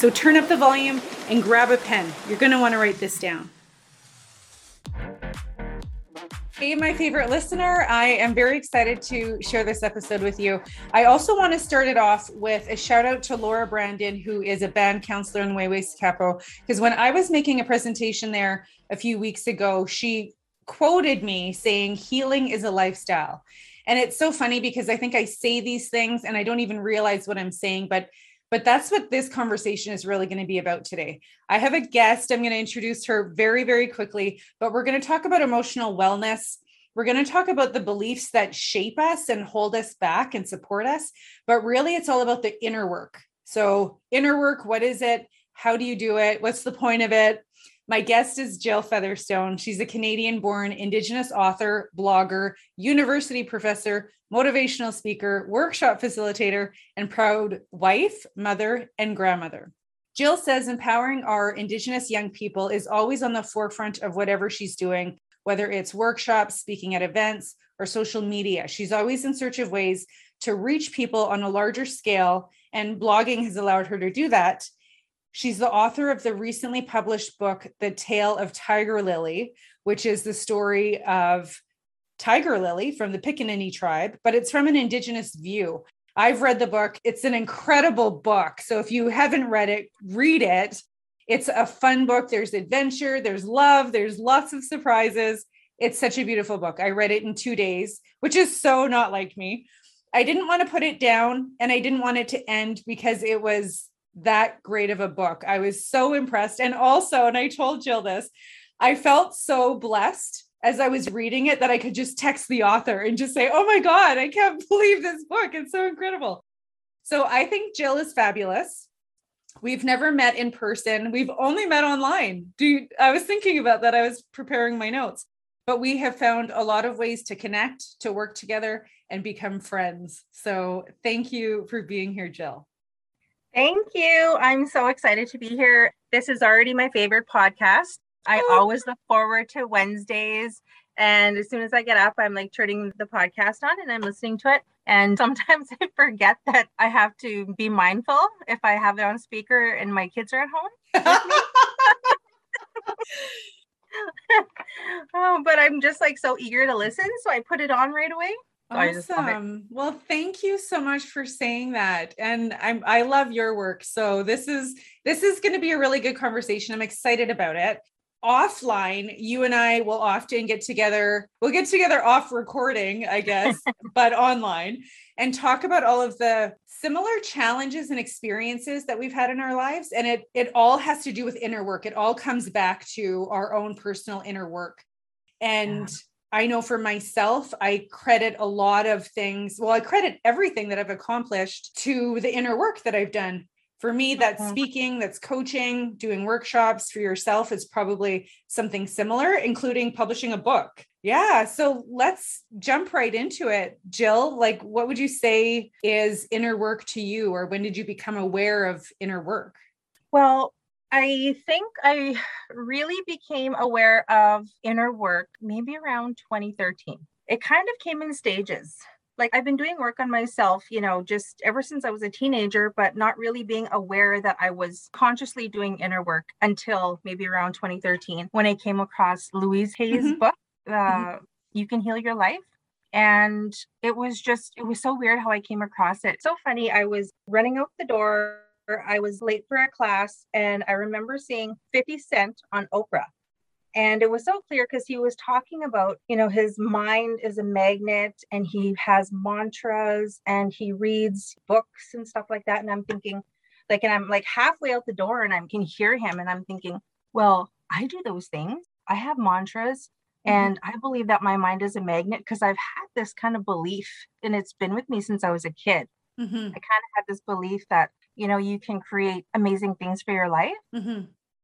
So turn up the volume and grab a pen. You're going to want to write this down. Hey, my favorite listener, I am very excited to share this episode with you. I also want to start it off with a shout out to Laura Brandon, who is a band counselor in Wayway Capo. Because when I was making a presentation there a few weeks ago, she quoted me saying, Healing is a lifestyle. And it's so funny because I think I say these things and I don't even realize what I'm saying, but but that's what this conversation is really going to be about today. I have a guest. I'm going to introduce her very, very quickly, but we're going to talk about emotional wellness. We're going to talk about the beliefs that shape us and hold us back and support us. But really, it's all about the inner work. So, inner work, what is it? How do you do it? What's the point of it? My guest is Jill Featherstone. She's a Canadian born Indigenous author, blogger, university professor, motivational speaker, workshop facilitator, and proud wife, mother, and grandmother. Jill says empowering our Indigenous young people is always on the forefront of whatever she's doing, whether it's workshops, speaking at events, or social media. She's always in search of ways to reach people on a larger scale, and blogging has allowed her to do that. She's the author of the recently published book, The Tale of Tiger Lily, which is the story of Tiger Lily from the Piikani tribe, but it's from an Indigenous view. I've read the book. It's an incredible book. So if you haven't read it, read it. It's a fun book. There's adventure, there's love, there's lots of surprises. It's such a beautiful book. I read it in two days, which is so not like me. I didn't want to put it down and I didn't want it to end because it was that great of a book. I was so impressed. And also, and I told Jill this, I felt so blessed as I was reading it that I could just text the author and just say, Oh my God, I can't believe this book. It's so incredible. So I think Jill is fabulous. We've never met in person. We've only met online. Dude, I was thinking about that. I was preparing my notes, but we have found a lot of ways to connect, to work together, and become friends. So thank you for being here, Jill. Thank you. I'm so excited to be here. This is already my favorite podcast. I oh. always look forward to Wednesdays. And as soon as I get up, I'm like turning the podcast on and I'm listening to it. And sometimes I forget that I have to be mindful if I have it on speaker and my kids are at home. oh, but I'm just like so eager to listen. So I put it on right away. Awesome. Well, thank you so much for saying that. And I'm I love your work. So this is this is going to be a really good conversation. I'm excited about it. Offline, you and I will often get together. We'll get together off recording, I guess, but online and talk about all of the similar challenges and experiences that we've had in our lives and it it all has to do with inner work. It all comes back to our own personal inner work. And yeah I know for myself, I credit a lot of things. Well, I credit everything that I've accomplished to the inner work that I've done. For me, that's mm-hmm. speaking, that's coaching, doing workshops for yourself is probably something similar, including publishing a book. Yeah. So let's jump right into it. Jill, like, what would you say is inner work to you, or when did you become aware of inner work? Well, I think I really became aware of inner work maybe around 2013. It kind of came in stages. Like I've been doing work on myself, you know, just ever since I was a teenager, but not really being aware that I was consciously doing inner work until maybe around 2013 when I came across Louise Hay's mm-hmm. book, uh, mm-hmm. You Can Heal Your Life. And it was just, it was so weird how I came across it. So funny. I was running out the door I was late for a class and I remember seeing 50 Cent on Oprah. And it was so clear because he was talking about, you know, his mind is a magnet and he has mantras and he reads books and stuff like that. And I'm thinking, like, and I'm like halfway out the door and I can hear him and I'm thinking, well, I do those things. I have mantras mm-hmm. and I believe that my mind is a magnet because I've had this kind of belief and it's been with me since I was a kid. Mm-hmm. I kind of had this belief that you know you can create amazing things for your life mm-hmm.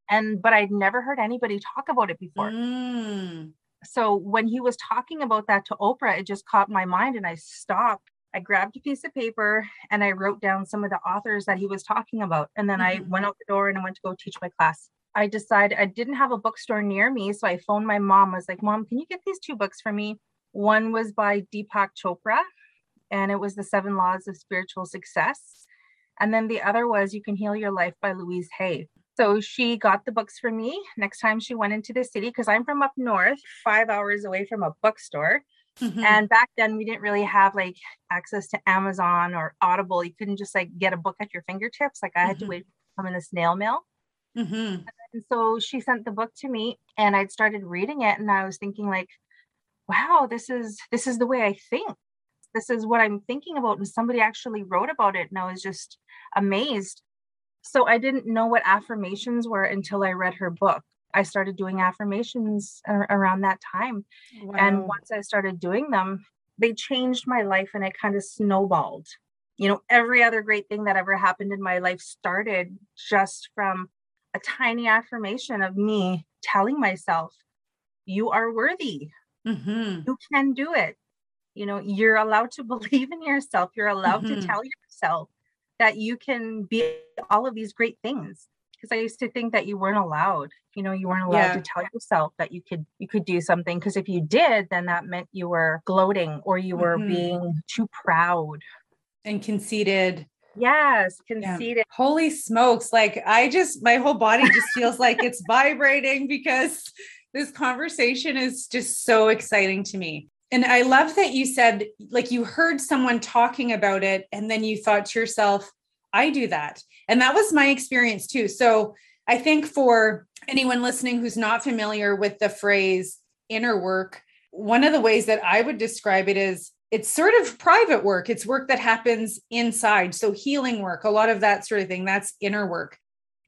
And but I'd never heard anybody talk about it before. Mm. So when he was talking about that to Oprah, it just caught my mind and I stopped. I grabbed a piece of paper and I wrote down some of the authors that he was talking about. And then mm-hmm. I went out the door and I went to go teach my class. I decided I didn't have a bookstore near me. So I phoned my mom. I was like, Mom, can you get these two books for me? One was by Deepak Chopra, and it was The Seven Laws of Spiritual Success. And then the other was You Can Heal Your Life by Louise Hay. So she got the books for me next time she went into the city because I'm from up north, five hours away from a bookstore. Mm-hmm. And back then we didn't really have like access to Amazon or Audible. You couldn't just like get a book at your fingertips. Like I had mm-hmm. to wait for them in a snail mail. Mm-hmm. And so she sent the book to me and I'd started reading it and I was thinking like, wow, this is this is the way I think. This is what I'm thinking about. And somebody actually wrote about it and I was just amazed. So I didn't know what affirmations were until I read her book. I started doing affirmations around that time. Wow. And once I started doing them, they changed my life and it kind of snowballed. You know, every other great thing that ever happened in my life started just from a tiny affirmation of me telling myself, you are worthy. Mm-hmm. You can do it. You know, you're allowed to believe in yourself. You're allowed mm-hmm. to tell yourself that you can be all of these great things. Because I used to think that you weren't allowed. You know, you weren't allowed yeah. to tell yourself that you could you could do something. Because if you did, then that meant you were gloating or you were mm-hmm. being too proud and conceited Yes, conceited. Yeah. Holy smokes. Like I just my whole body just feels like it's vibrating because this conversation is just so exciting to me. And I love that you said like you heard someone talking about it and then you thought to yourself, I do that. And that was my experience too. So I think for anyone listening who's not familiar with the phrase inner work, one of the ways that I would describe it is it's sort of private work. It's work that happens inside. So, healing work, a lot of that sort of thing, that's inner work.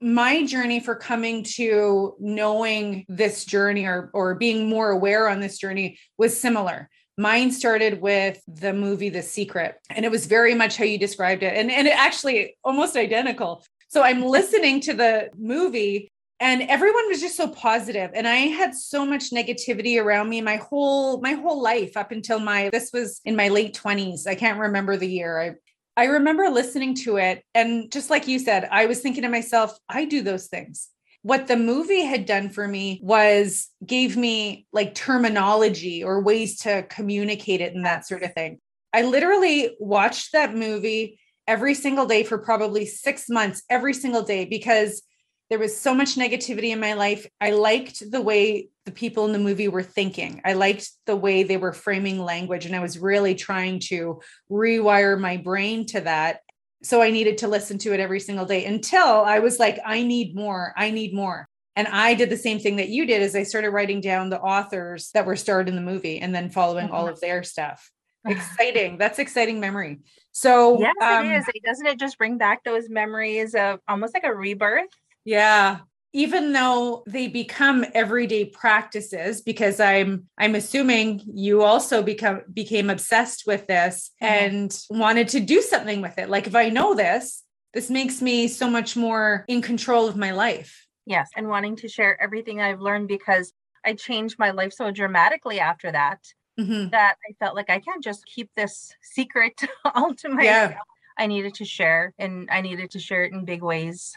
My journey for coming to knowing this journey or, or being more aware on this journey was similar. Mine started with the movie The Secret, and it was very much how you described it. And, and it actually almost identical. So I'm listening to the movie and everyone was just so positive and i had so much negativity around me my whole my whole life up until my this was in my late 20s i can't remember the year i i remember listening to it and just like you said i was thinking to myself i do those things. What the movie had done for me was gave me like terminology or ways to communicate it and that sort of thing. I literally watched that movie every single day for probably 6 months every single day because there was so much negativity in my life. I liked the way the people in the movie were thinking. I liked the way they were framing language. And I was really trying to rewire my brain to that. So I needed to listen to it every single day until I was like, I need more. I need more. And I did the same thing that you did as I started writing down the authors that were starred in the movie and then following mm-hmm. all of their stuff. exciting. That's exciting memory. So yes, um, it is. Doesn't it just bring back those memories of almost like a rebirth? Yeah. Even though they become everyday practices, because I'm I'm assuming you also become became obsessed with this mm-hmm. and wanted to do something with it. Like if I know this, this makes me so much more in control of my life. Yes, and wanting to share everything I've learned because I changed my life so dramatically after that mm-hmm. that I felt like I can't just keep this secret all to myself. Yeah. I needed to share and I needed to share it in big ways.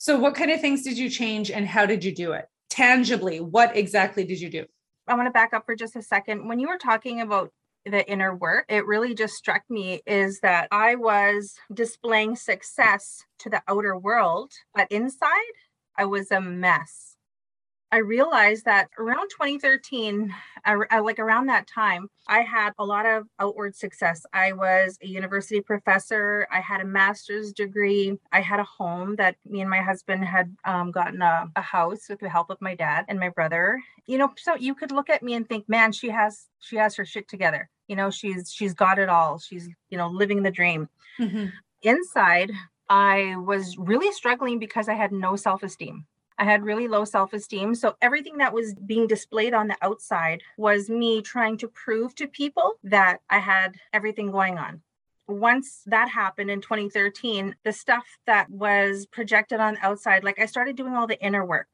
So, what kind of things did you change and how did you do it? Tangibly, what exactly did you do? I want to back up for just a second. When you were talking about the inner work, it really just struck me is that I was displaying success to the outer world, but inside I was a mess. I realized that around 2013, uh, like around that time, I had a lot of outward success. I was a university professor. I had a master's degree. I had a home that me and my husband had um, gotten a, a house with the help of my dad and my brother. You know, so you could look at me and think, man, she has she has her shit together. You know, she's she's got it all. She's you know living the dream. Mm-hmm. Inside, I was really struggling because I had no self esteem. I had really low self esteem. So everything that was being displayed on the outside was me trying to prove to people that I had everything going on once that happened in 2013, the stuff that was projected on the outside, like I started doing all the inner work.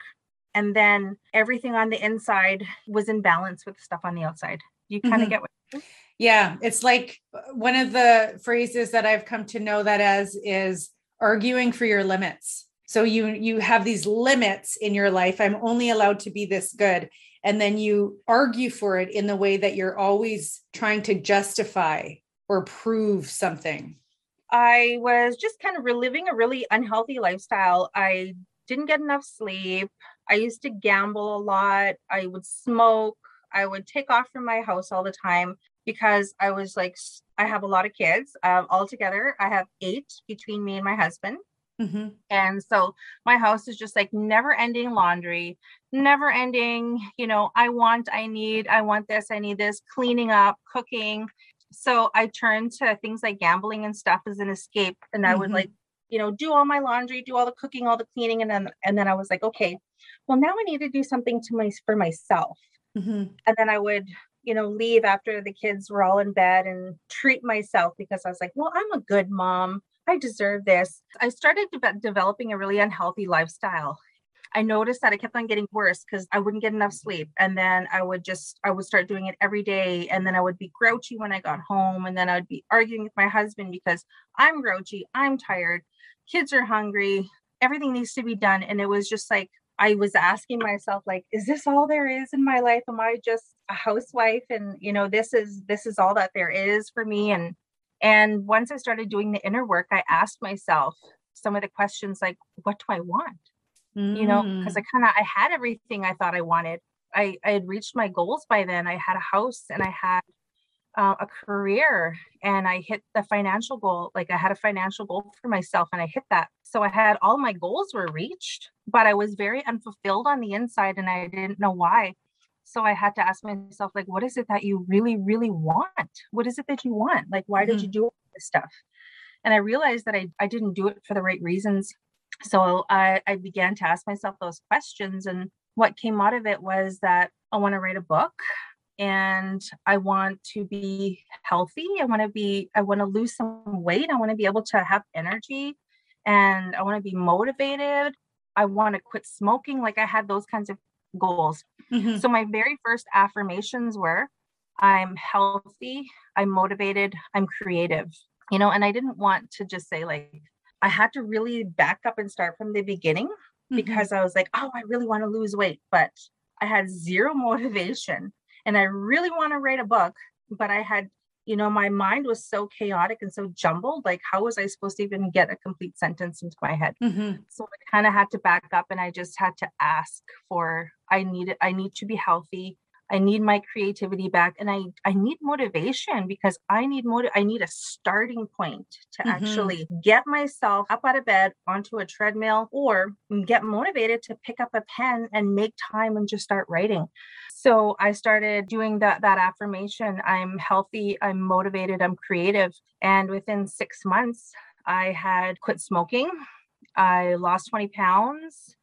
And then everything on the inside was in balance with stuff on the outside. You kind of mm-hmm. get what yeah, it's like uh, one of the phrases that I've come to know that as is arguing for your limits. So you you have these limits in your life. I'm only allowed to be this good and then you argue for it in the way that you're always trying to justify or prove something. I was just kind of reliving a really unhealthy lifestyle. I didn't get enough sleep. I used to gamble a lot. I would smoke. I would take off from my house all the time because I was like, I have a lot of kids. Um, altogether, I have eight between me and my husband. Mm-hmm. And so my house is just like never ending laundry, never ending, you know, I want, I need, I want this, I need this, cleaning up, cooking. So I turned to things like gambling and stuff as an escape. And mm-hmm. I would mm-hmm. like, you know, do all my laundry, do all the cooking, all the cleaning. And then, and then I was like, okay, well, now I need to do something to my, for myself. Mm-hmm. And then I would, you know, leave after the kids were all in bed and treat myself because I was like, well, I'm a good mom. I deserve this. I started de- developing a really unhealthy lifestyle. I noticed that I kept on getting worse because I wouldn't get enough sleep. And then I would just, I would start doing it every day. And then I would be grouchy when I got home. And then I would be arguing with my husband because I'm grouchy, I'm tired, kids are hungry, everything needs to be done. And it was just like, I was asking myself, like, is this all there is in my life? Am I just a housewife? And, you know, this is, this is all that there is for me. And, and once I started doing the inner work, I asked myself some of the questions like, what do I want? mm. you know, because I kind of I had everything I thought I wanted. I, I had reached my goals by then. I had a house and I had uh, a career and I hit the financial goal. Like I had a financial goal for myself and I hit that. So I had all my goals were reached, but I was very unfulfilled on the inside and I didn't know why. So I had to ask myself, like, what is it that you really, really want? What is it that you want? Like, why mm-hmm. did you do all this stuff? And I realized that I, I didn't do it for the right reasons so I, I began to ask myself those questions and what came out of it was that i want to write a book and i want to be healthy i want to be i want to lose some weight i want to be able to have energy and i want to be motivated i want to quit smoking like i had those kinds of goals mm-hmm. so my very first affirmations were i'm healthy i'm motivated i'm creative you know and i didn't want to just say like I had to really back up and start from the beginning mm-hmm. because I was like, oh, I really want to lose weight, but I had zero motivation and I really want to write a book, but I had, you know, my mind was so chaotic and so jumbled. Like, how was I supposed to even get a complete sentence into my head? Mm-hmm. So I kind of had to back up and I just had to ask for, I need I need to be healthy. I need my creativity back and I I need motivation because I need motive I need a starting point to mm-hmm. actually get myself up out of bed onto a treadmill or get motivated to pick up a pen and make time and just start writing. So I started doing that that affirmation I'm healthy, I'm motivated, I'm creative and within 6 months I had quit smoking. I lost 20 pounds.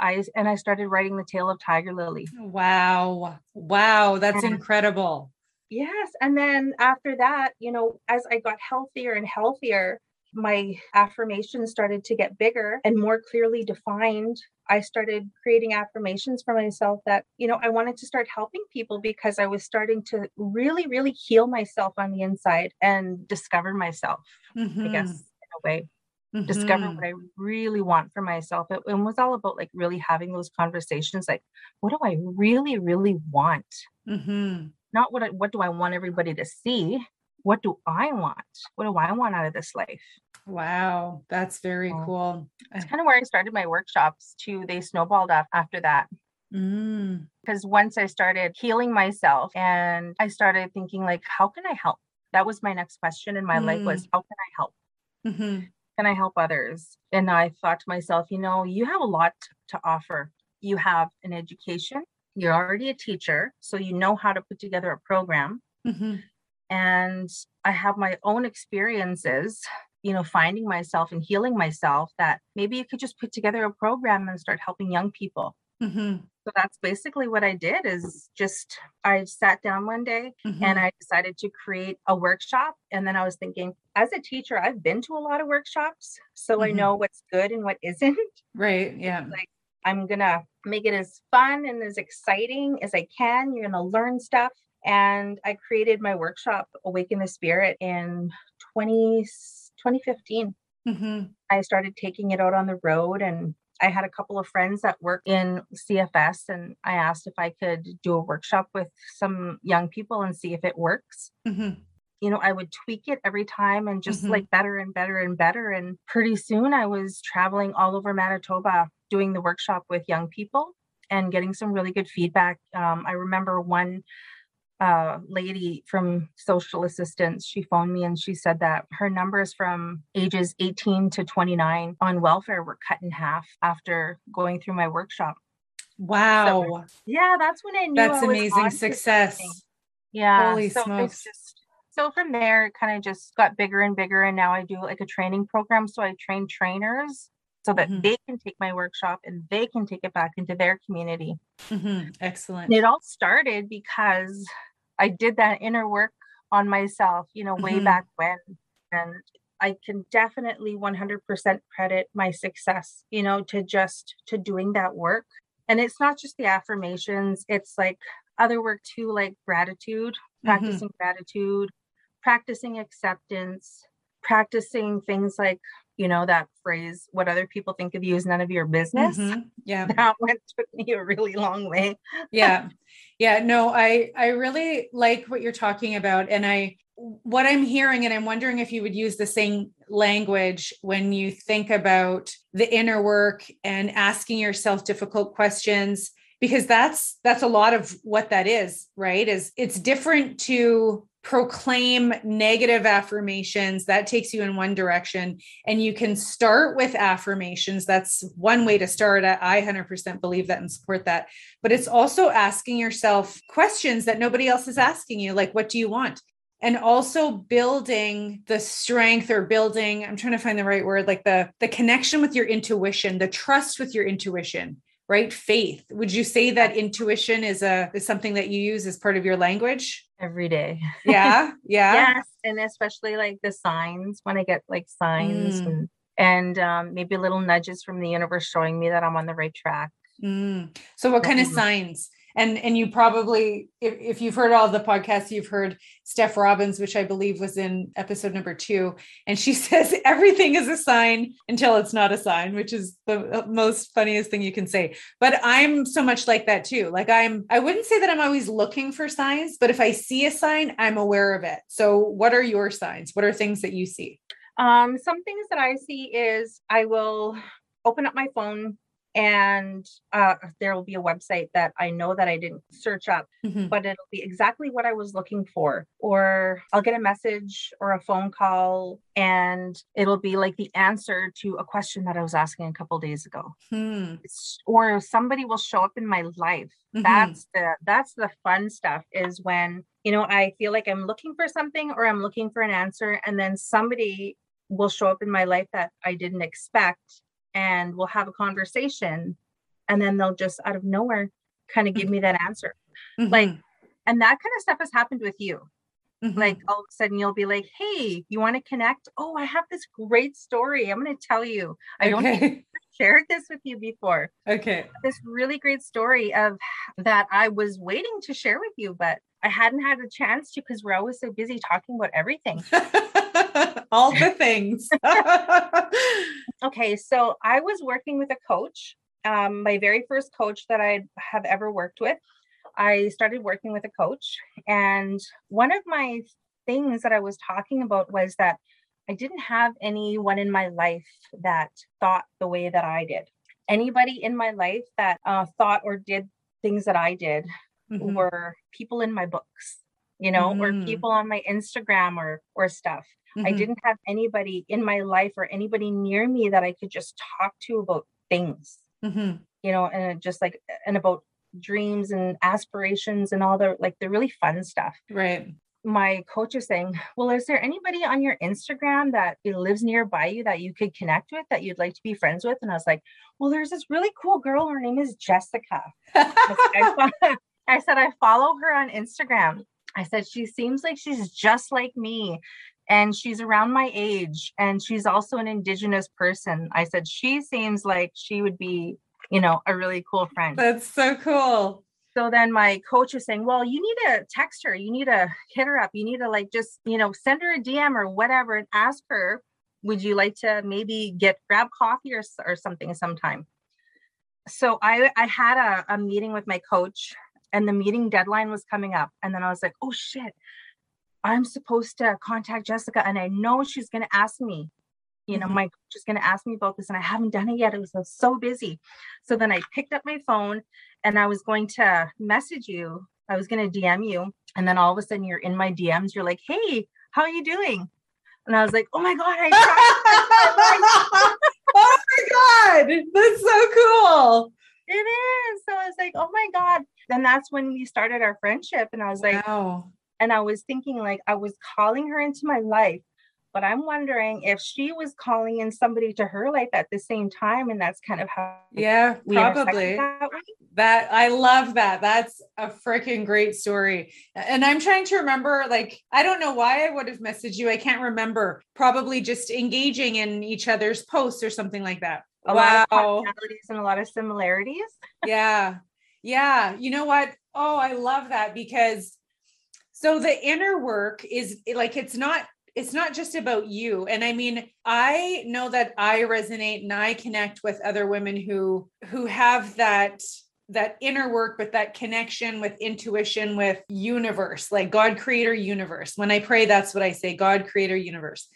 I and I started writing the tale of Tiger Lily. Wow. Wow, that's and, incredible. Yes, and then after that, you know, as I got healthier and healthier, my affirmations started to get bigger and more clearly defined. I started creating affirmations for myself that, you know, I wanted to start helping people because I was starting to really, really heal myself on the inside and discover myself, mm-hmm. I guess, in a way mm-hmm. discover what I really want for myself. It, it, was all about like really having those conversations like, what do I really, really want? Mm-hmm. Not what, what do I want everybody to see? What do I want? What do I want out of this life? Wow, that's very so, cool. It's kind of where I started my workshops too. They snowballed up after that. Mm. Because once I started healing myself and I started thinking, like, how can I help? That was my next question in my mm. life was, how can I help? Mm-hmm can I help others? And I thought to myself, you know, you have a lot to offer. You have an education, you're already a teacher, so you know how to put together a program. Mm-hmm. And I have my own experiences, you know, finding myself and healing myself that maybe you could just put together a program and start helping young people. Mm-hmm. So that's basically what I did is just I sat down one day mm-hmm. and I decided to create a workshop. And then I was thinking, as a teacher, I've been to a lot of workshops. So mm-hmm. I know what's good and what isn't. Right. Yeah. Like I'm gonna make it as fun and as exciting as I can. You're gonna learn stuff. And I created my workshop, Awaken the Spirit, in 20, 2015. Mm-hmm. I started taking it out on the road and I had a couple of friends that work in CFS and I asked if I could do a workshop with some young people and see if it works. Mm-hmm. You know, I would tweak it every time and just mm-hmm. like better and better and better. And pretty soon I was traveling all over Manitoba doing the workshop with young people and getting some really good feedback. Um, I remember one uh, lady from social assistance she phoned me and she said that her numbers from ages 18 to 29 on welfare were cut in half after going through my workshop. Wow. so, yeah that's when i knew that's I amazing success. Yeah holy so smokes. just, so from there it kind of just got bigger and bigger and now i do like a training program. So i train trainers so that mm-hmm. they can take my workshop and they can take it back into their community. Mm-hmm. Excellent. And it all started because I did that inner work on myself, you know, way mm-hmm. back when. And I can definitely 100% credit my success, you know, to just to doing that work. And it's not just the affirmations, it's like other work too, like gratitude, mm-hmm. practicing gratitude, practicing acceptance, practicing things like you know that phrase what other people think of you is none of your business. Mm-hmm. yeah. That went took me a really long way. Yeah. Yeah no i i really like what you're talking about and i what i'm hearing and i'm wondering if you would use the same language when you think about the inner work and asking yourself difficult questions because that's that's a lot of what that is right? Is it's different to proclaim negative affirmations that takes you in one direction. And you can start with affirmations. That's one way to start. I 100% believe that and support that. But it's also asking yourself questions that nobody else is asking you like what do you want? And also building the strength or building i'm trying to find the right word like the the connection with your intuition the trust with your intuition right? Faith. Would you say that intuition is a is something that you use as part of your language? Every day. Yeah yeah. Yes and especially like the signs when i get like signs mm. and and um, maybe little nudges from the universe showing me that i'm on the right track. Mm. so what kind of signs and and you probably if, if you've heard all the podcasts you've heard steph robbins which i believe was in episode number two. And she says everything is a sign until it's not a sign which is the most funniest thing you can say. But i'm so much like that too. Like i'm i wouldn't say that i'm always looking for signs but if i see a sign i'm aware of it. So what are your signs? What are things that you see? Um some things that i see is i will open up my phone and uh, there will be a website that I know that I didn't search up, mm-hmm. but it'll be exactly what I was looking for. Or I'll get a message or a phone call, and it'll be like the answer to a question that I was asking a couple days ago. Hmm. Or somebody will show up in my life. Mm-hmm. That's the that's the fun stuff. Is when you know I feel like I'm looking for something or I'm looking for an answer, and then somebody will show up in my life that I didn't expect and we'll have a conversation and then they'll just out of nowhere kind of give me that answer. Mm-hmm. like and that kind of stuff has happened with you. Mm-hmm. like all of a sudden you'll be like hey you want to connect? Oh i have this great story i'm going to tell you. I okay. don't shared this with you before. Okay. This really great story of that i was waiting to share with you but i hadn't had a chance to because we're always so busy talking about everything all the things. okay, so I was working with a coach, um, my very first coach that I have ever worked with. I started working with a coach, and one of my things that I was talking about was that I didn't have anyone in my life that thought the way that I did. Anybody in my life that uh, thought or did things that I did mm-hmm. were people in my books, you know, mm-hmm. or mm. people on my Instagram or or stuff. Mm-hmm. I didn't have anybody in my life or anybody near me that I could just talk to about things, mm-hmm. you know, and just like, and about dreams and aspirations and all the like the really fun stuff. Right. my coach is saying, Well, is there anybody on your Instagram that lives nearby you that you could connect with that you'd like to be friends with? And I was like, Well, there's this really cool girl. Her name is Jessica. I, I said, I follow her on Instagram. I said, She seems like she's just like me and she's around my age and she's also an indigenous person. I said she seems like she would be you know a really cool friend. That's so cool. So then my coach was saying well you need to text her. You need to hit her up. You need to like just you know send her a dm or whatever and ask her would you like to maybe get grab coffee or, or something sometime? So i i had a, a meeting with my coach and the meeting deadline was coming up and then i was like oh shit I'm supposed to contact Jessica and I know she's going to ask me, you know, mm-hmm. my coach is going to ask me about this and I haven't done it yet. It was so busy. So then I picked up my phone and I was going to message you. I was going to DM you. And then all of a sudden you're in my DMs. You're like, hey, how are you doing? And I was like, oh my God, I oh my God. That's so cool. It is. So I was like, oh my God. Then that's when we started our friendship. And I was like, wow. And I was thinking, like, I was calling her into my life, but I'm wondering if she was calling in somebody to her life at the same time. And that's kind of how, yeah, probably. That, that I love that. That's a freaking great story. And I'm trying to remember, like, I don't know why I would have messaged you. I can't remember. Probably just engaging in each other's posts or something like that. A wow. lot of commonalities and a lot of similarities. yeah. Yeah. You know what? Oh, I love that because so the inner work is like it's not it's not just about you. And i mean i know that i resonate and i connect with other women who who have that that inner work but that connection with intuition with universe like god creator universe. When i pray that's what i say god creator universe.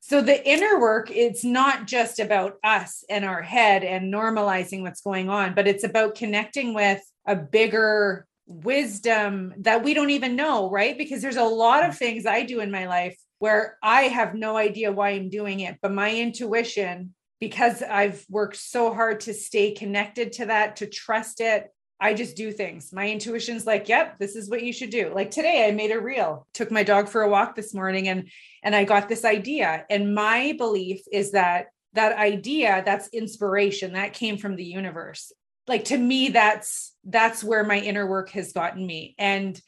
So the inner work it's not just about us and our head and normalizing what's going on but it's about connecting with a bigger wisdom that we don't even know, right? Because there's a lot of mm. things I do in my life where I have no idea why I'm doing it, but my intuition, because I've worked so hard to stay connected to that, to trust it, I just do things. My intuition's like, yep, this is what you should do. Like today I made a reel, took my dog for a walk this morning and and I got this idea. And my belief is that that idea, that's inspiration, that came from the universe like to me that's that's where my inner work has gotten me. And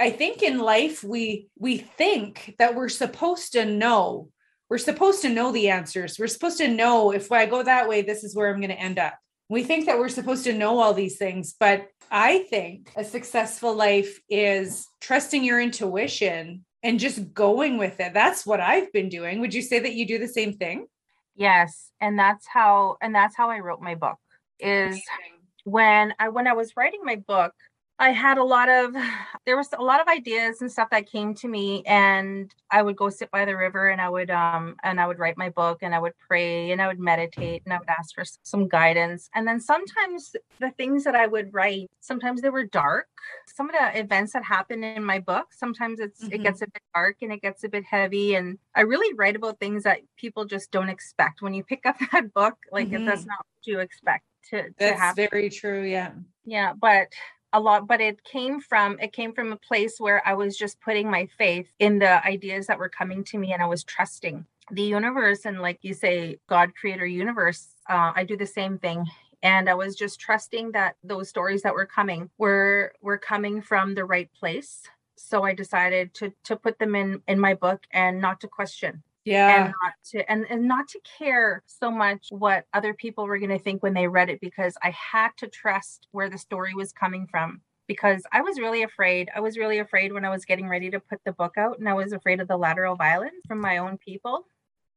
i think in life we we think that we're supposed to know we're supposed to know the answers. We're supposed to know if i go that way this is where i'm going to end up. We think that we're supposed to know all these things but i think a successful life is trusting your intuition and just going with it. That's what i've been doing. Would you say that you do the same thing? Yes and that's how and that's how i wrote my book is Amazing when I when I was writing my book, I had a lot of there was a lot of ideas and stuff that came to me and I would go sit by the river and I would um and I would write my book and I would pray and I would meditate and I would ask for some guidance and then sometimes the things that I would write sometimes they were dark some of the events that happen in my book sometimes it's mm-hmm. it gets a bit dark and it gets a bit heavy and I really write about things that people just don't expect when you pick up that book like mm-hmm. that's not what you expect to, to That's very true. Yeah. Yeah. But a lot, but it came from it came from a place where I was just putting my faith in the ideas that were coming to me and I was trusting the universe and like you say, God creator universe. Uh, I do the same thing and i was just trusting that those stories that were coming were were coming from the right place so i decided to to put them in in my book and not to question yeah. and not to and, and not to care so much what other people were going to think when they read it because i had to trust where the story was coming from because i was really afraid i was really afraid when i was getting ready to put the book out and i was afraid of the lateral violence from my own people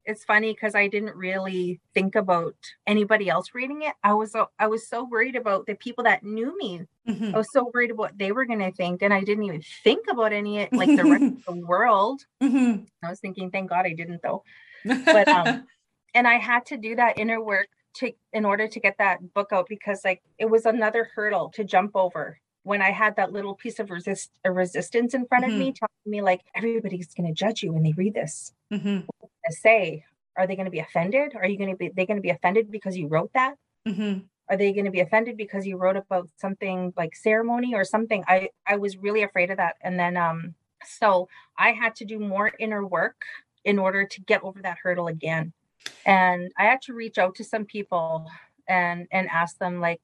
it's funny because I didn't really think about anybody else reading it. I was so, I was so worried about the people that knew me. Mm-hmm. I was so worried about what they were going to think, and I didn't even think about any like the rest of the world. Mm-hmm. I was thinking, thank God I didn't though. But um, and I had to do that inner work to in order to get that book out because like it was another hurdle to jump over when I had that little piece of resist a resistance in front mm-hmm. of me, telling me like everybody's going to judge you when they read this. Mm-hmm to say? Are they going to be offended? Are you going to be they going to be offended because you wrote that? Mm-hmm. Are they going to be offended because you wrote about something like ceremony or something? I I was really afraid of that, and then um So I had to do more inner work in order to get over that hurdle again. And I had to reach out to some people and and ask them like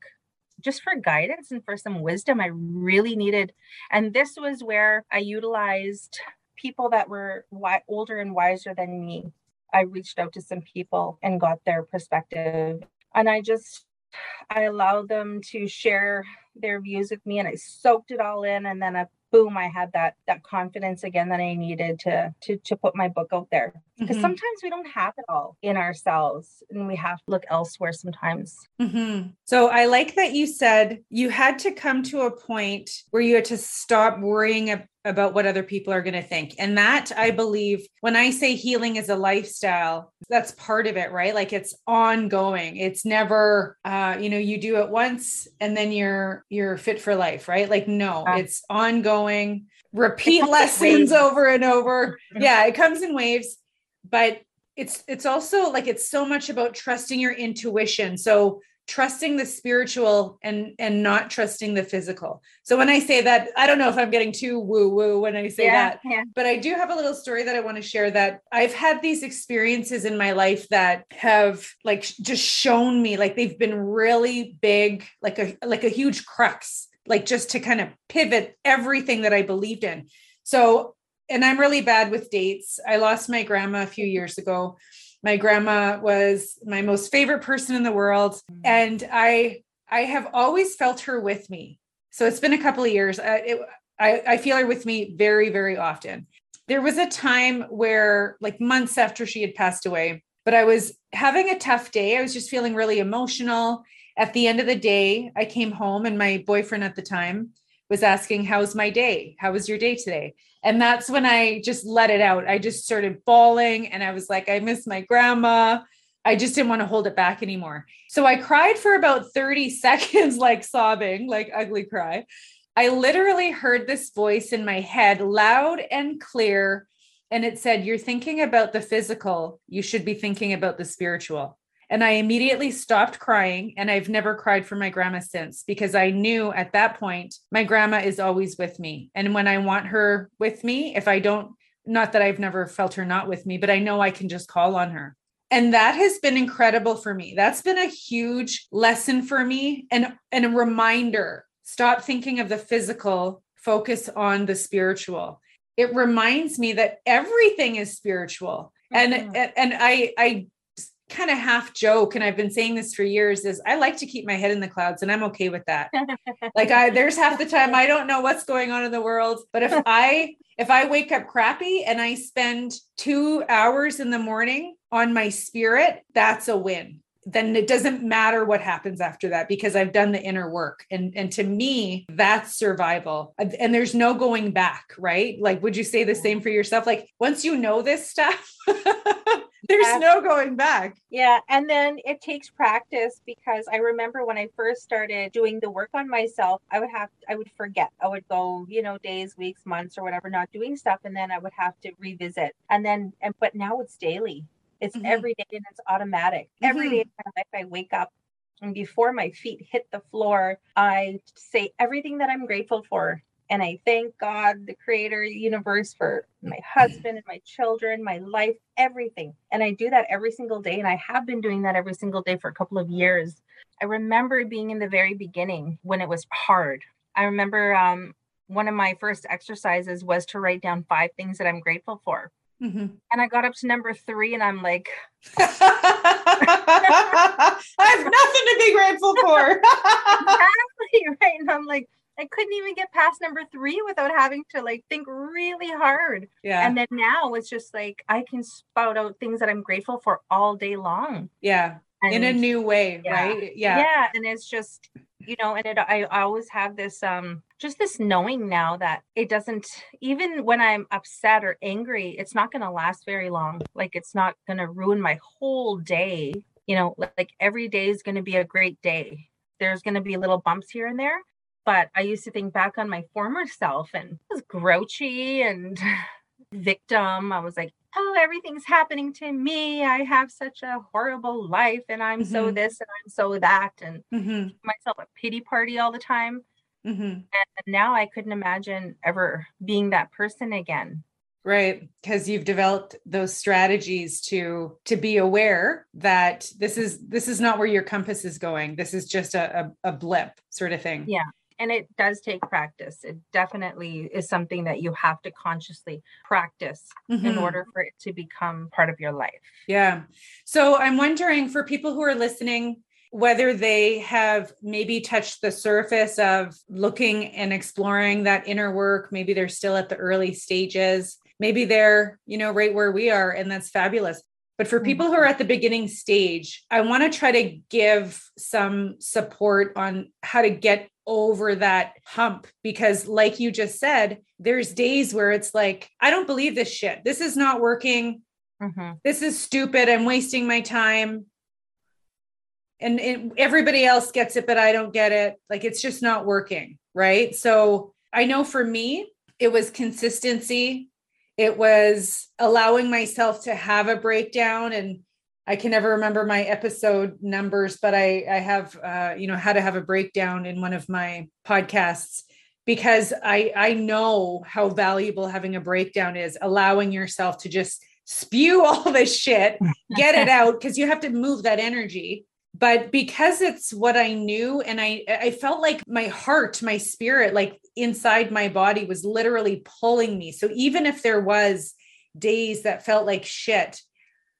just for guidance and for some wisdom I really needed. And this was where I utilized people that were wi- older and wiser than me. I reached out to some people and got their perspective. And I just I allowed them to share their views with me and I soaked it all in and then I boom i had that that confidence again that i needed to to to put my book out there because mm-hmm. sometimes we don't have it all in ourselves and we have to look elsewhere sometimes mm-hmm. so i like that you said you had to come to a point where you had to stop worrying about what other people are going to think. And that I believe when I say healing is a lifestyle, that's part of it, right? Like it's ongoing. It's never uh, you know, you do it once and then you're you're fit for life, right? Like no, yeah. it's ongoing. Repeat lessons over and over. Yeah, it comes in waves, but it's it's also like it's so much about trusting your intuition. So trusting the spiritual and and not trusting the physical. So when i say that i don't know if i'm getting too woo woo when i say yeah, that yeah. but i do have a little story that i want to share that i've had these experiences in my life that have like just shown me like they've been really big like a like a huge crux like just to kind of pivot everything that i believed in. So and i'm really bad with dates. I lost my grandma a few years ago my grandma was my most favorite person in the world. Mm. And I I have always felt her with me. So it's been a couple of years. I, it, I, I feel her with me very, very often. There was a time where, like months after she had passed away, but I was having a tough day. I was just feeling really emotional. At the end of the day, I came home and my boyfriend at the time was asking, How's my day? How was your day today? And that's when I just let it out. I just started bawling and I was like, I miss my grandma. I just didn't want to hold it back anymore. So I cried for about 30 seconds, like sobbing, like ugly cry. I literally heard this voice in my head loud and clear. And it said, You're thinking about the physical. You should be thinking about the spiritual. And I immediately stopped crying. And I've never cried for my grandma since because I knew at that point, my grandma is always with me. And when I want her with me, if I don't, not that I've never felt her not with me, but I know I can just call on her. And that has been incredible for me. That's been a huge lesson for me and, and a reminder stop thinking of the physical, focus on the spiritual. It reminds me that everything is spiritual. Mm-hmm. And, and I, I kind of half joke and I've been saying this for years is I like to keep my head in the clouds and I'm okay with that. like I there's half the time I don't know what's going on in the world, but if I if I wake up crappy and I spend 2 hours in the morning on my spirit, that's a win. Then it doesn't matter what happens after that because I've done the inner work. And and to me, that's survival. And there's no going back, right? Like would you say the same for yourself? Like once you know this stuff, there's yeah. no going back. Yeah. And then it takes practice because I remember when I first started doing the work on myself, I would have, I would forget. I would go, you know, days, weeks, months, or whatever, not doing stuff. And then I would have to revisit. And then, and, but now it's daily. It's mm-hmm. every day and it's automatic. Mm-hmm. Every day in my life, I wake up and before my feet hit the floor, I say everything that I'm grateful for and I thank God, the creator, the universe, for my husband and my children, my life, everything. And I do that every single day. And I have been doing that every single day for a couple of years. I remember being in the very beginning when it was hard. I remember um, one of my first exercises was to write down five things that I'm grateful for. Mm-hmm. And I got up to number three, and I'm like, I have nothing to be grateful for. exactly right. And I'm like, I couldn't even get past number three without having to like think really hard. Yeah. And then now it's just like I can spout out things that I'm grateful for all day long. Yeah. And in a new way, yeah. right? Yeah. Yeah. And it's just, you know, and it, I, always have this, um, just this knowing now that it doesn't, even when I'm upset or angry, it's not going to last very long. Like it's not going to ruin my whole day. You know, like every day is going to be a great day there's going to be little bumps here and there but I used to think back on my former self and I was grouchy and victim. I was like, oh, everything's happening to me. I have such a horrible life and I'm mm-hmm. so this and I'm so that and mm-hmm. myself a pity party all the time. Mm-hmm. And now I couldn't imagine ever being that person again. Right, because you've developed those strategies to to be aware that this is this is not where your compass is going. This is just a, a, a blip sort of thing. Yeah, and it does take practice. It definitely is something that you have to consciously practice mm-hmm. in order for it to become part of your life. Yeah. So i'm wondering for people who are listening whether they have maybe touched the surface of looking and exploring that inner work maybe they're still at the early stages maybe they're you know right where we are and that's fabulous. But for people who are at the beginning stage, I want to try to give some support on how to get over that hump because, like you just said, there's days where it's like, I don't believe this shit. This is not working. Mm-hmm. This is stupid. I'm wasting my time. And it, everybody else gets it, but I don't get it. Like it's just not working. Right. So I know for me, it was consistency it was allowing myself to have a breakdown and I can never remember my episode numbers, but I I have uh, you know how to have a breakdown in one of my podcasts because I I know how valuable having a breakdown is, allowing yourself to just spew all this shit, get it out because you have to move that energy. But because it's what I knew and I I felt like my heart, my spirit, like inside my body was literally pulling me. So even if there was days that felt like shit,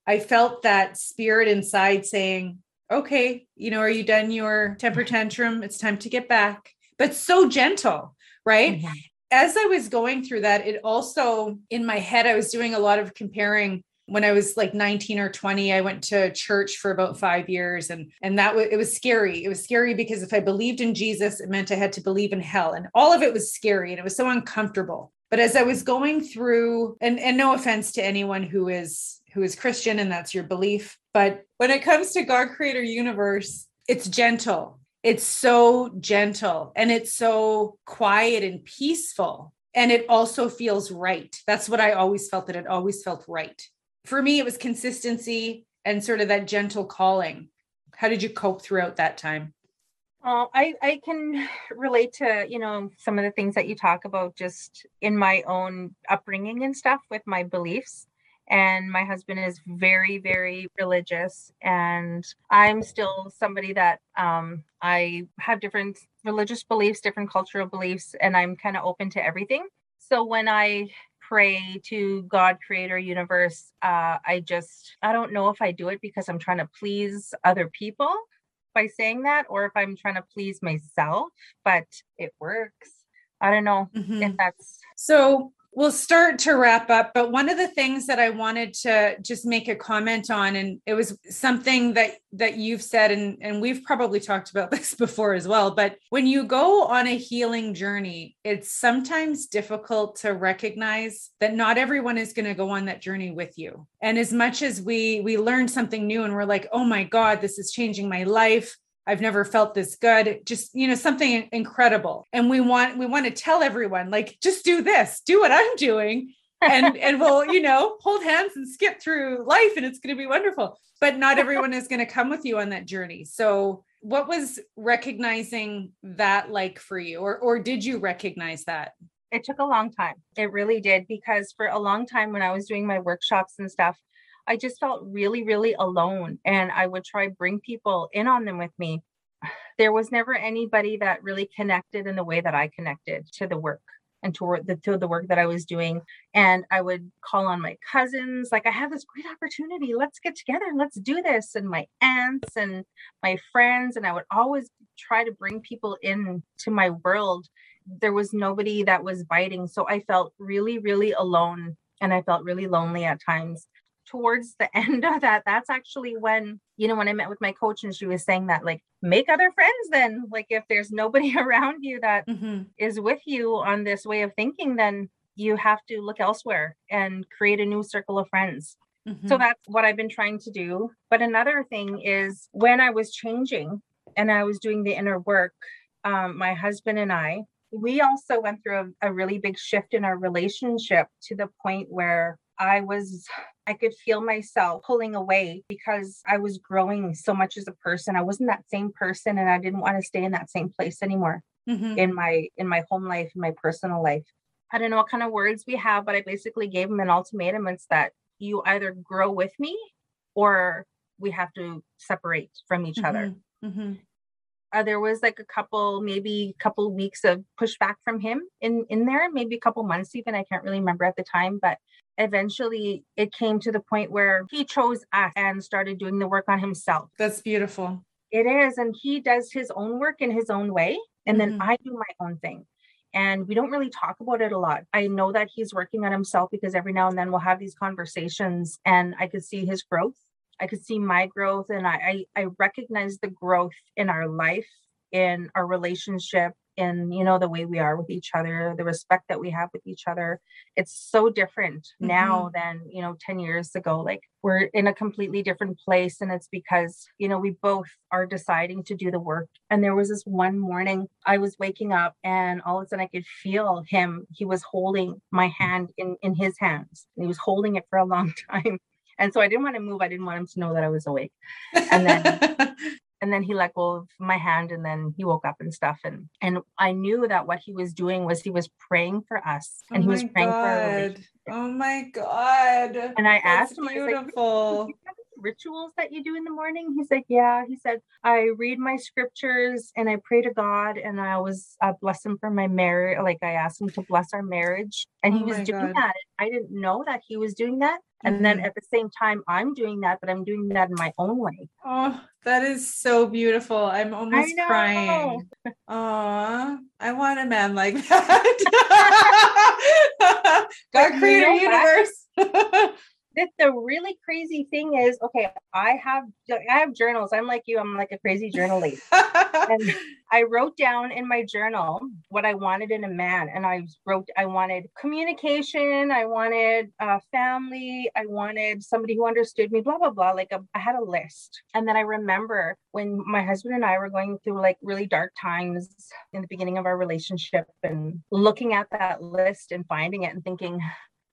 I felt that spirit inside saying, okay, you know, are you done your temper tantrum? It's time to get back. But so gentle, right? Mm-hmm. As I was going through that, it also in my head, I was doing a lot of comparing when I was like 19 or 20, I went to church for about five years. And, and that was, it was scary. It was scary because if I believed in Jesus, it meant I had to believe in hell. And all of it was scary and it was so uncomfortable. But as I was going through, and, and no offense to anyone who is, who is Christian and that's your belief. But when it comes to God, creator universe, it's gentle. It's so gentle and it's so quiet and peaceful. And it also feels right. That's what I always felt that it always felt right for me, it was consistency and sort of that gentle calling. How did you cope throughout that time? Uh, I, I can relate to, you know, some of the things that you talk about just in my own upbringing and stuff with my beliefs. And my husband is very, very religious. And I'm still somebody that um, I have different religious beliefs, different cultural beliefs, and I'm kind of open to everything. So when I pray to God, creator, universe. Uh, I just, I don't know if I do it because I'm trying to please other people by saying that or if I'm trying to please myself, but it works. I don't know mm-hmm. if that's. So we'll start to wrap up but one of the things that i wanted to just make a comment on and it was something that that you've said and and we've probably talked about this before as well but when you go on a healing journey it's sometimes difficult to recognize that not everyone is going to go on that journey with you. And as much as we we learn something new and we're like oh my god this is changing my life I've never felt this good. Just, you know, something incredible. And we want we want to tell everyone like just do this, do what I'm doing and and we'll, you know, hold hands and skip through life and it's going to be wonderful. But not everyone is going to come with you on that journey. So, what was recognizing that like for you or or did you recognize that? It took a long time. It really did because for a long time when I was doing my workshops and stuff, I just felt really, really alone. And I would try bring people in on them with me. There was never anybody that really connected in the way that I connected to the work and to the, to the work that I was doing. And I would call on my cousins, like, I have this great opportunity. Let's get together and let's do this. And my aunts and my friends. And I would always try to bring people in to my world. There was nobody that was biting. So I felt really, really alone. And I felt really lonely at times towards the end of that, that's actually when, you know, when I met with my coach and she was saying that, like, make other friends then. Like, if there's nobody around you that mm-hmm. is with you on this way of thinking, then you have to look elsewhere and create a new circle of friends. Mm-hmm. So that's what I've been trying to do. But another thing is when I was changing and I was doing the inner work, um, my husband and I, we also went through a, a really big shift in our relationship to the point where I was, I could feel myself pulling away because I was growing so much as a person. I wasn't that same person and I didn't want to stay in that same place anymore. mm-hmm. in my in my home life, in my personal life. I don't know what kind of words we have, but I basically gave him an ultimatum. It's that you either grow with me or we have to separate from each mm-hmm. other. Mm-hmm. Uh, there was like a couple, maybe a couple weeks of pushback from him in in there, maybe a couple months even. I can't really remember at the time, but eventually it came to the point where he chose us and started doing the work on himself. That's beautiful. It is, and he does his own work in his own way, and mm-hmm. then I do my own thing and we don't really talk about it a lot. I know that he's working on himself because every now and then we'll have these conversations and I could see his growth. I could see my growth and I, I, I recognize the growth in our life, in our relationship, in you know the way we are with each other the respect that we have with each other it's so different mm-hmm. now than you know 10 years ago like we're in a completely different place and it's because you know we both are deciding to do the work and there was this one morning i was waking up and all of a sudden i could feel him he was holding my hand in in his hands and he was holding it for a long time and so I didn't want to move. I didn't want him to know that I was awake. And then and then he let go of my hand and then he woke up and stuff and and i knew that what he was doing was he was praying for us and oh he was praying god. for oh my god. And i That's asked him beautiful. like, rituals that you do in the morning? He's like yeah. He said i read my scriptures and i pray to god and i always uh, bless him for my marriage like i asked him to bless our marriage and oh he was doing god. that. I didn't know that he was doing that and mm-hmm. then at the same time, I'm doing that, but I'm doing that in my own way. Oh, that is so beautiful. I'm almost crying. Oh, I want a man like that. God creator universe the, the really crazy thing is, okay, I have I have journals. I'm like you. I'm like a crazy journal lady. and I wrote down in my journal what I wanted in a man, and I wrote I wanted communication. I wanted a family. I wanted somebody who understood me. Blah blah blah. Like a, I had a list, and then I remember when my husband and I were going through like really dark times in the beginning of our relationship, and looking at that list and finding it and thinking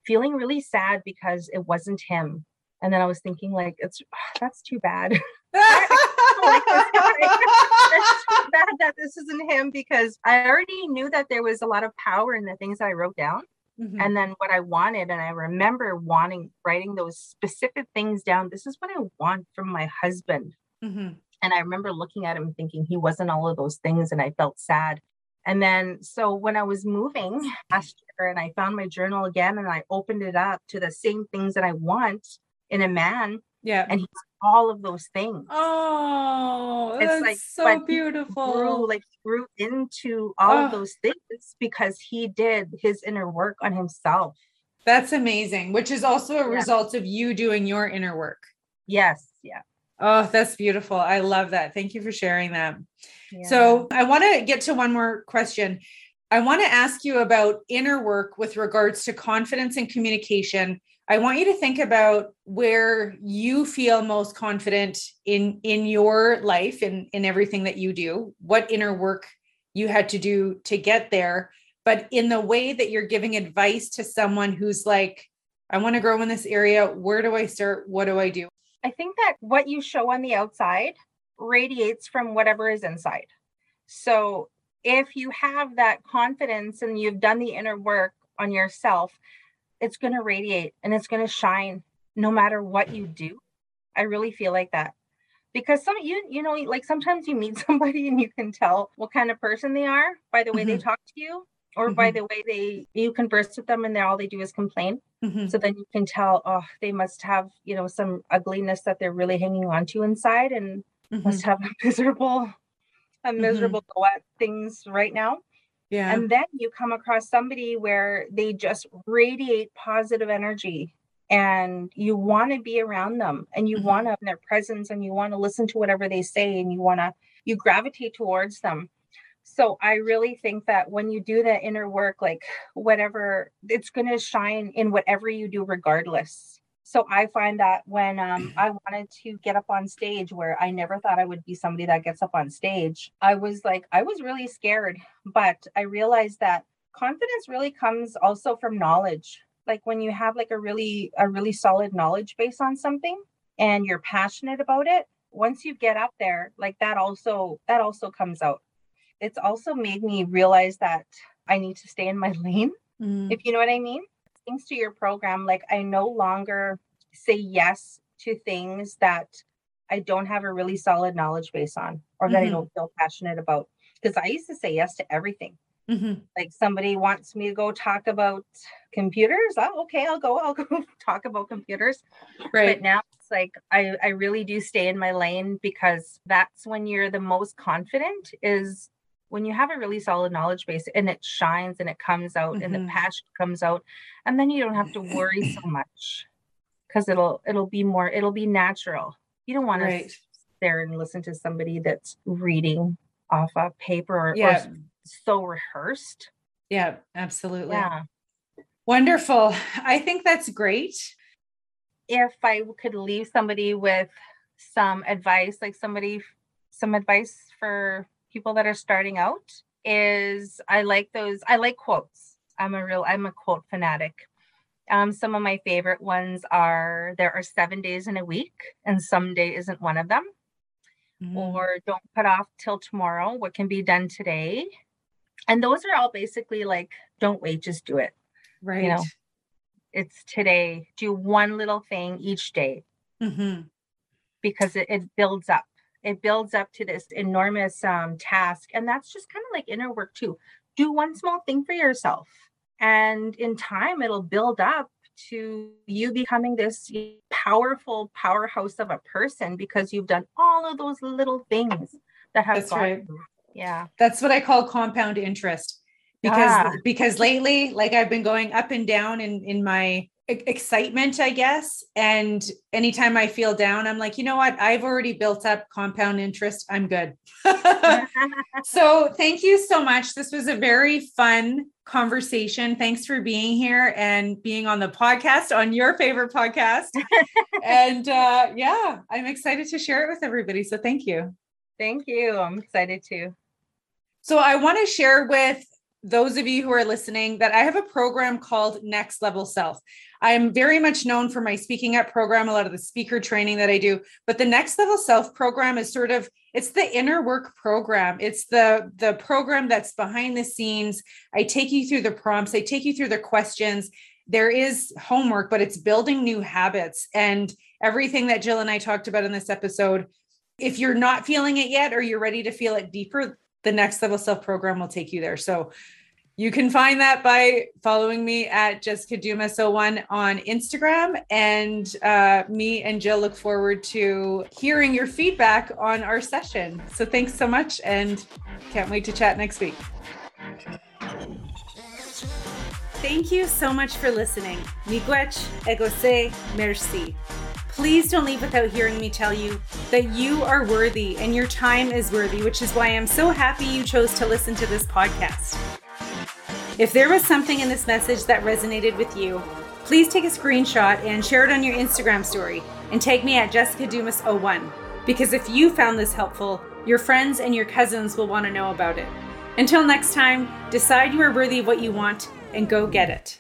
feeling really sad because it wasn't him. And then I was thinking, like, it's that's too bad. like that's too bad that this isn't him because I already knew that there was a lot of power in the things that I wrote down. Mm-hmm. And then what I wanted, and I remember wanting writing those specific things down. This is what I want from my husband. Mm-hmm. And I remember looking at him thinking he wasn't all of those things, and I felt sad. And then, so when I was moving last year and I found my journal again and I opened it up to the same things that I want in a man. Yeah. And he's all of those things. Oh, it's like so beautiful. Grew, like grew into all oh. of those things because he did his inner work on himself. That's amazing, which is also a yeah. result of you doing your inner work. Yes. Yeah. Oh, that's beautiful. I love that. Thank you for sharing that. Yeah. So, I want to get to one more question. I want to ask you about inner work with regards to confidence and communication. I want you to think about where you feel most confident in in your life and in everything that you do. What inner work you had to do to get there, but in the way that you're giving advice to someone who's like I want to grow in this area. Where do I start? What do I do? I think that what you show on the outside radiates from whatever is inside. So if you have that confidence and you've done the inner work on yourself, it's going to radiate and it's going to shine no matter what you do. I really feel like that. Because some you you know like sometimes you meet somebody and you can tell what kind of person they are by the way mm-hmm. they talk to you or mm-hmm. by the way they you converse with them and all they do is complain. Mm-hmm. So then you can tell, oh, they must have, you know, some ugliness that they're really hanging on to inside and mm-hmm. must have a miserable, a mm-hmm. miserable go at things right now. Yeah. And then you come across somebody where they just radiate positive energy and you want to be around them and you want to have their presence and you want to listen to whatever they say and you want to you gravitate towards them so I really think that when you do that inner work, like whatever, it's going to shine in whatever you do, regardless. So I find that when um, I wanted to get up on stage, where I never thought I would be somebody that gets up on stage, I was like, I was really scared. But I realized that confidence really comes also from knowledge. Like when you have like a really a really solid knowledge base on something and you're passionate about it, once you get up there, like that also that also comes out it's also made me realize that I need to stay in my lane, mm. if you know what I mean. Thanks to your program, like I no longer say yes to things that I don't have a really solid knowledge base on or that mm-hmm. I don't feel passionate about. Because I used to say yes to everything. Mm-hmm. Like somebody wants me to go talk about computers. Oh, okay, I'll go. I'll go talk about computers. Right. But now it's like I, I really do stay in my lane because that's when you're the most confident is when you have a really solid knowledge base and it shines and it comes out mm-hmm. and the mm-hmm. passion comes out and then you don't have to worry so much because it'll it'll be more it'll be natural you don't want right. to sit there and listen to somebody that's reading off a paper or, yeah. or so rehearsed. Yeah, absolutely. Yeah. Wonderful. I think that's great. If I could leave somebody with some advice, like somebody, some advice for people that are starting out, is I like those, I like quotes. I'm a real, I'm a quote fanatic. Um, some of my favorite ones are there are seven days in a week, and some day isn't one of them. Mm. Or don't put off till tomorrow what can be done today. And those are all basically like, don't wait, just do it. Right. You know, it's today. Do one little thing each day mm-hmm. because it, it builds up. It builds up to this enormous um, task. And that's just kind of like inner work too. Do one small thing for yourself and in time, it'll build up to you becoming this powerful powerhouse of a person because you've done all of those little things that have That's right. Yeah. That's what I call compound interest. Because yeah. because lately, like I've been going up and down in in my excitement, I guess. And anytime I feel down, I'm like, you know what? I've already built up compound interest. I'm good. so thank you so much. This was a very fun conversation. Thanks for being here and being on the podcast, on your favorite podcast. and uh, yeah, I'm excited to share it with everybody. So thank you. Thank you. I'm excited too. So I want to share with those of you who are listening that I have a program called Next Level Self. I'm very much known for my speaking up program, a lot of the speaker training that I do, but the Next Level Self program is sort of it's the inner work program. It's the the program that's behind the scenes. I take you through the prompts, I take you through the questions. There is homework, but it's building new habits and everything that Jill and I talked about in this episode. If you're not feeling it yet or you're ready to feel it deeper, the next level self program will take you there. So you can find that by following me at Jessica Dumas 01 on Instagram. And uh, me and Jill look forward to hearing your feedback on our session. So thanks so much and can't wait to chat next week. Thank you so much for listening. Miigwech, egose, merci. Please don't leave without hearing me tell you that you are worthy and your time is worthy, which is why I'm so happy you chose to listen to this podcast. If there was something in this message that resonated with you, please take a screenshot and share it on your Instagram story and tag me at Jessica Dumas 01 because if you found this helpful, your friends and your cousins will want to know about it. Until next time, decide you are worthy of what you want and go get it.